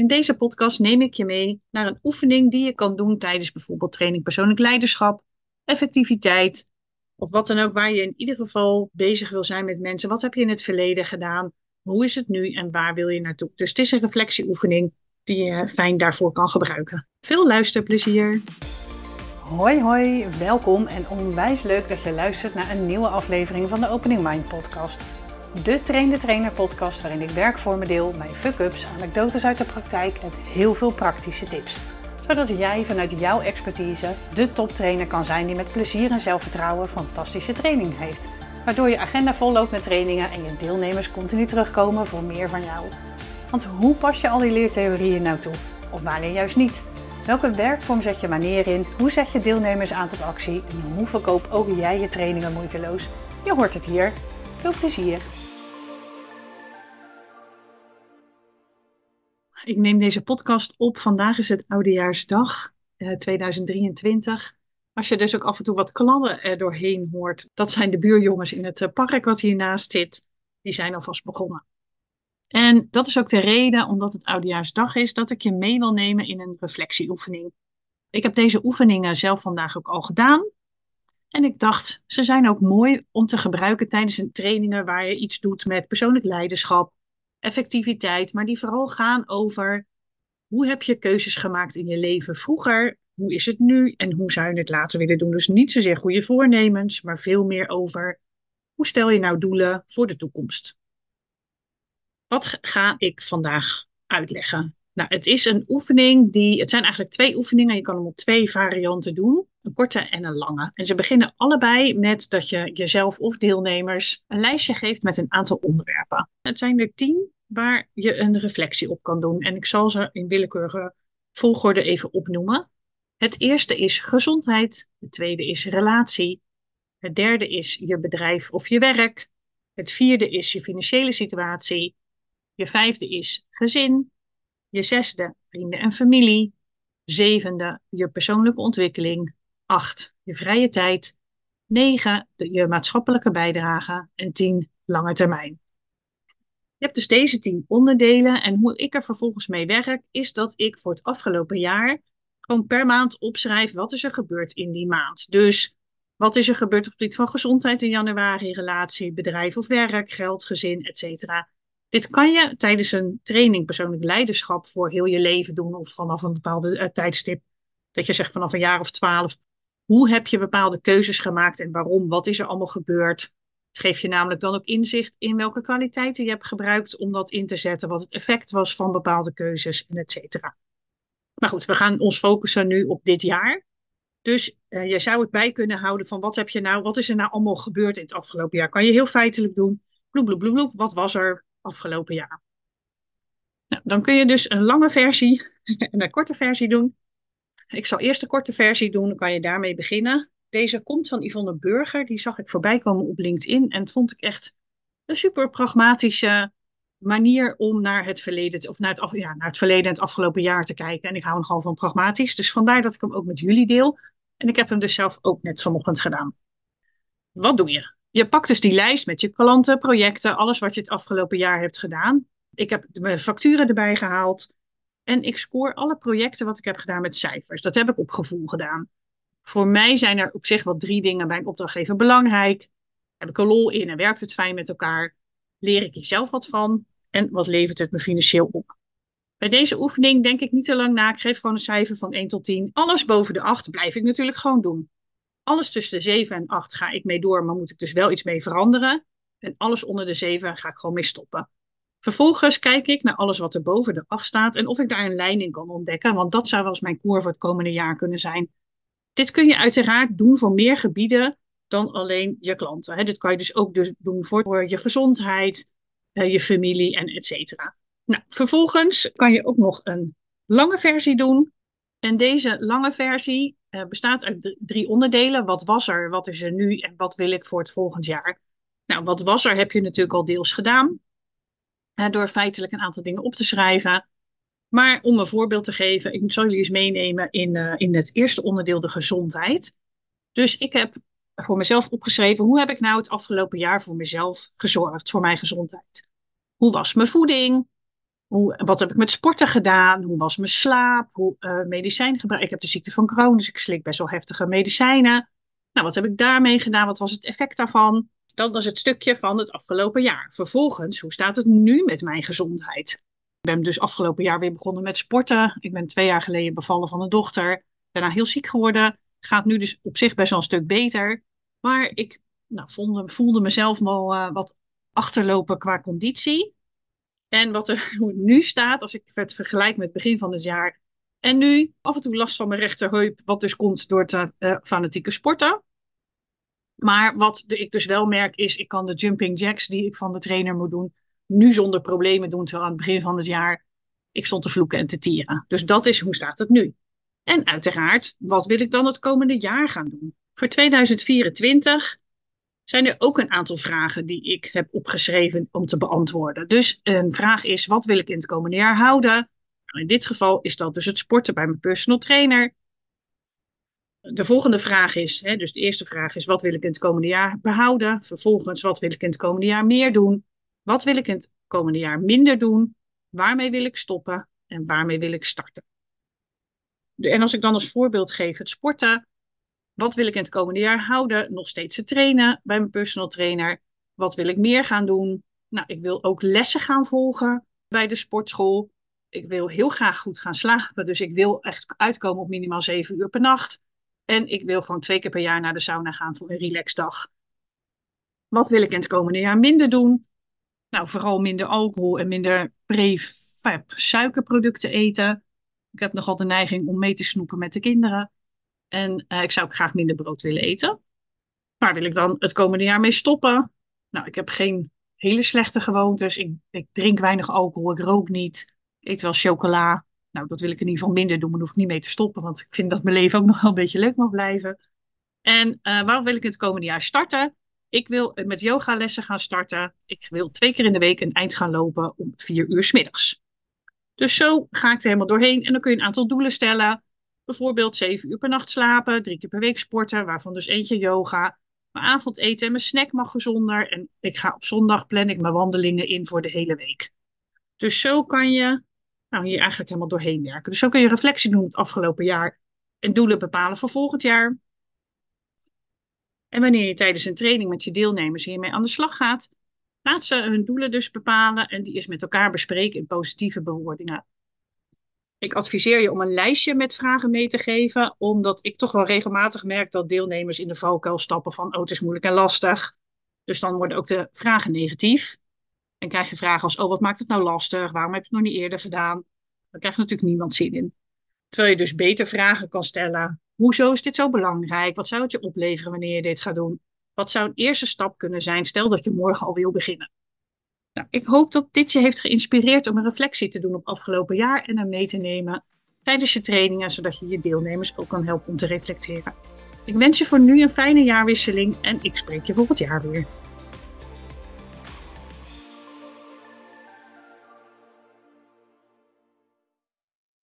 In deze podcast neem ik je mee naar een oefening die je kan doen tijdens bijvoorbeeld training persoonlijk leiderschap, effectiviteit of wat dan ook waar je in ieder geval bezig wil zijn met mensen. Wat heb je in het verleden gedaan? Hoe is het nu en waar wil je naartoe? Dus het is een reflectieoefening die je fijn daarvoor kan gebruiken. Veel luisterplezier! Hoi hoi, welkom en onwijs leuk dat je luistert naar een nieuwe aflevering van de Opening Mind podcast. De Train de Trainer podcast waarin ik werk voor me deel, mijn fuck-ups, anekdotes uit de praktijk en heel veel praktische tips. Zodat jij vanuit jouw expertise de toptrainer kan zijn die met plezier en zelfvertrouwen fantastische training heeft. Waardoor je agenda vol loopt met trainingen en je deelnemers continu terugkomen voor meer van jou. Want hoe pas je al die leertheorieën nou toe? Of wanneer juist niet? Welke werkvorm zet je wanneer in? Hoe zet je deelnemers aan tot actie? En hoe verkoop ook jij je trainingen moeiteloos? Je hoort het hier. Veel plezier! Ik neem deze podcast op. Vandaag is het Oudejaarsdag eh, 2023. Als je dus ook af en toe wat kladden er doorheen hoort, dat zijn de buurjongens in het eh, park wat hiernaast zit. Die zijn alvast begonnen. En dat is ook de reden, omdat het Oudejaarsdag is, dat ik je mee wil nemen in een reflectieoefening. Ik heb deze oefeningen zelf vandaag ook al gedaan. En ik dacht, ze zijn ook mooi om te gebruiken tijdens een trainingen waar je iets doet met persoonlijk leiderschap, effectiviteit, maar die vooral gaan over hoe heb je keuzes gemaakt in je leven vroeger, hoe is het nu en hoe zou je het later willen doen. Dus niet zozeer goede voornemens, maar veel meer over hoe stel je nou doelen voor de toekomst. Wat ga ik vandaag uitleggen? Nou, het is een oefening die, het zijn eigenlijk twee oefeningen, je kan hem op twee varianten doen, een korte en een lange. En ze beginnen allebei met dat je jezelf of deelnemers een lijstje geeft met een aantal onderwerpen. Het zijn er tien waar je een reflectie op kan doen en ik zal ze in willekeurige volgorde even opnoemen. Het eerste is gezondheid, het tweede is relatie, het derde is je bedrijf of je werk, het vierde is je financiële situatie, je vijfde is gezin. Je zesde, vrienden en familie. Zevende, je persoonlijke ontwikkeling. Acht, je vrije tijd. Negen, je maatschappelijke bijdrage. En tien, lange termijn. Je hebt dus deze tien onderdelen. En hoe ik er vervolgens mee werk, is dat ik voor het afgelopen jaar gewoon per maand opschrijf wat is er gebeurd in die maand. Dus wat is er gebeurd op het gebied van gezondheid in januari, relatie, bedrijf of werk, geld, gezin, etc. Dit kan je tijdens een training persoonlijk leiderschap voor heel je leven doen of vanaf een bepaalde uh, tijdstip. Dat je zegt vanaf een jaar of twaalf, hoe heb je bepaalde keuzes gemaakt en waarom? Wat is er allemaal gebeurd? Het geeft je namelijk dan ook inzicht in welke kwaliteiten je hebt gebruikt om dat in te zetten, wat het effect was van bepaalde keuzes en et cetera. Maar goed, we gaan ons focussen nu op dit jaar. Dus uh, je zou het bij kunnen houden van wat heb je nou, wat is er nou allemaal gebeurd in het afgelopen jaar? Kan je heel feitelijk doen. Bloep, bloep, bloep, bloep. Wat was er? Afgelopen jaar. Nou, dan kun je dus een lange versie en een korte versie doen. Ik zal eerst de korte versie doen, dan kan je daarmee beginnen. Deze komt van Yvonne Burger, die zag ik voorbij komen op LinkedIn en vond ik echt een super pragmatische manier om naar het verleden, of naar het, ja, naar het verleden en het afgelopen jaar te kijken. En ik hou nogal van pragmatisch, dus vandaar dat ik hem ook met jullie deel. En ik heb hem dus zelf ook net vanochtend gedaan. Wat doe je? Je pakt dus die lijst met je klanten, projecten, alles wat je het afgelopen jaar hebt gedaan. Ik heb mijn facturen erbij gehaald. En ik scoor alle projecten wat ik heb gedaan met cijfers. Dat heb ik op gevoel gedaan. Voor mij zijn er op zich wel drie dingen bij een opdrachtgever belangrijk. Heb ik er lol in en werkt het fijn met elkaar? Leer ik hier zelf wat van? En wat levert het me financieel op? Bij deze oefening denk ik niet te lang na. Ik geef gewoon een cijfer van 1 tot 10. Alles boven de 8 blijf ik natuurlijk gewoon doen. Alles tussen de 7 en 8 ga ik mee door, maar moet ik dus wel iets mee veranderen. En alles onder de 7 ga ik gewoon mee stoppen. Vervolgens kijk ik naar alles wat er boven de 8 staat en of ik daar een lijn in kan ontdekken, want dat zou wel eens mijn koer voor het komende jaar kunnen zijn. Dit kun je uiteraard doen voor meer gebieden dan alleen je klanten. Dit kan je dus ook dus doen voor je gezondheid, eh, je familie en et cetera. Nou, vervolgens kan je ook nog een lange versie doen. En deze lange versie uh, bestaat uit drie onderdelen. Wat was er, wat is er nu en wat wil ik voor het volgend jaar? Nou, wat was er heb je natuurlijk al deels gedaan. Door feitelijk een aantal dingen op te schrijven. Maar om een voorbeeld te geven, ik zal jullie eens meenemen in, uh, in het eerste onderdeel, de gezondheid. Dus ik heb voor mezelf opgeschreven, hoe heb ik nou het afgelopen jaar voor mezelf gezorgd, voor mijn gezondheid? Hoe was mijn voeding? Hoe, wat heb ik met sporten gedaan? Hoe was mijn slaap? Hoe uh, medicijnen gebruikt? Ik heb de ziekte van Crohn, dus ik slik best wel heftige medicijnen. Nou, wat heb ik daarmee gedaan? Wat was het effect daarvan? Dat was het stukje van het afgelopen jaar. Vervolgens, hoe staat het nu met mijn gezondheid? Ik ben dus afgelopen jaar weer begonnen met sporten. Ik ben twee jaar geleden bevallen van een dochter. Daarna heel ziek geworden. Gaat nu dus op zich best wel een stuk beter. Maar ik nou, voelde, voelde mezelf wel uh, wat achterlopen qua conditie. En wat er, hoe het nu staat, als ik het vergelijk met het begin van het jaar. En nu af en toe last van mijn rechterheup, wat dus komt door het uh, fanatieke sporten. Maar wat ik dus wel merk is, ik kan de jumping jacks die ik van de trainer moet doen, nu zonder problemen doen. Terwijl aan het begin van het jaar ik stond te vloeken en te tieren. Dus dat is hoe staat het nu. En uiteraard, wat wil ik dan het komende jaar gaan doen? Voor 2024 zijn er ook een aantal vragen die ik heb opgeschreven om te beantwoorden. Dus een vraag is, wat wil ik in het komende jaar houden? Nou, in dit geval is dat dus het sporten bij mijn personal trainer. De volgende vraag is, hè, dus de eerste vraag is, wat wil ik in het komende jaar behouden? Vervolgens, wat wil ik in het komende jaar meer doen? Wat wil ik in het komende jaar minder doen? Waarmee wil ik stoppen? En waarmee wil ik starten? En als ik dan als voorbeeld geef het sporten, wat wil ik in het komende jaar houden? Nog steeds te trainen bij mijn personal trainer. Wat wil ik meer gaan doen? Nou, ik wil ook lessen gaan volgen bij de sportschool. Ik wil heel graag goed gaan slapen. Dus ik wil echt uitkomen op minimaal zeven uur per nacht. En ik wil gewoon twee keer per jaar naar de sauna gaan voor een relaxdag. Wat wil ik in het komende jaar minder doen? Nou, vooral minder alcohol en minder prefab suikerproducten eten. Ik heb nogal de neiging om mee te snoepen met de kinderen. En uh, ik zou ook graag minder brood willen eten. Waar wil ik dan het komende jaar mee stoppen? Nou, ik heb geen hele slechte gewoontes. Ik, ik drink weinig alcohol, ik rook niet. Ik eet wel chocola. Nou, dat wil ik in ieder geval minder doen, maar hoef ik niet mee te stoppen, want ik vind dat mijn leven ook nog wel een beetje leuk mag blijven. En uh, waarom wil ik het komende jaar starten? Ik wil met yogalessen gaan starten. Ik wil twee keer in de week een eind gaan lopen om vier uur s middags. Dus zo ga ik er helemaal doorheen en dan kun je een aantal doelen stellen. Bijvoorbeeld zeven uur per nacht slapen, drie keer per week sporten, waarvan dus eentje yoga. Mijn avondeten en mijn snack mag gezonder. En ik ga op zondag plan ik mijn wandelingen in voor de hele week. Dus zo kan je nou, hier eigenlijk helemaal doorheen werken. Dus zo kun je reflectie doen het afgelopen jaar en doelen bepalen voor volgend jaar. En wanneer je tijdens een training met je deelnemers hiermee aan de slag gaat, laat ze hun doelen dus bepalen en die is met elkaar bespreken in positieve bewoordingen. Ik adviseer je om een lijstje met vragen mee te geven, omdat ik toch wel regelmatig merk dat deelnemers in de valkuil stappen van oh, het is moeilijk en lastig. Dus dan worden ook de vragen negatief. En krijg je vragen als, oh, wat maakt het nou lastig? Waarom heb je het nog niet eerder gedaan? Dan krijgt natuurlijk niemand zin in. Terwijl je dus beter vragen kan stellen. Hoezo is dit zo belangrijk? Wat zou het je opleveren wanneer je dit gaat doen? Wat zou een eerste stap kunnen zijn? Stel dat je morgen al wil beginnen. Nou, ik hoop dat dit je heeft geïnspireerd om een reflectie te doen op afgelopen jaar en hem mee te nemen tijdens je trainingen, zodat je je deelnemers ook kan helpen om te reflecteren. Ik wens je voor nu een fijne jaarwisseling en ik spreek je volgend jaar weer.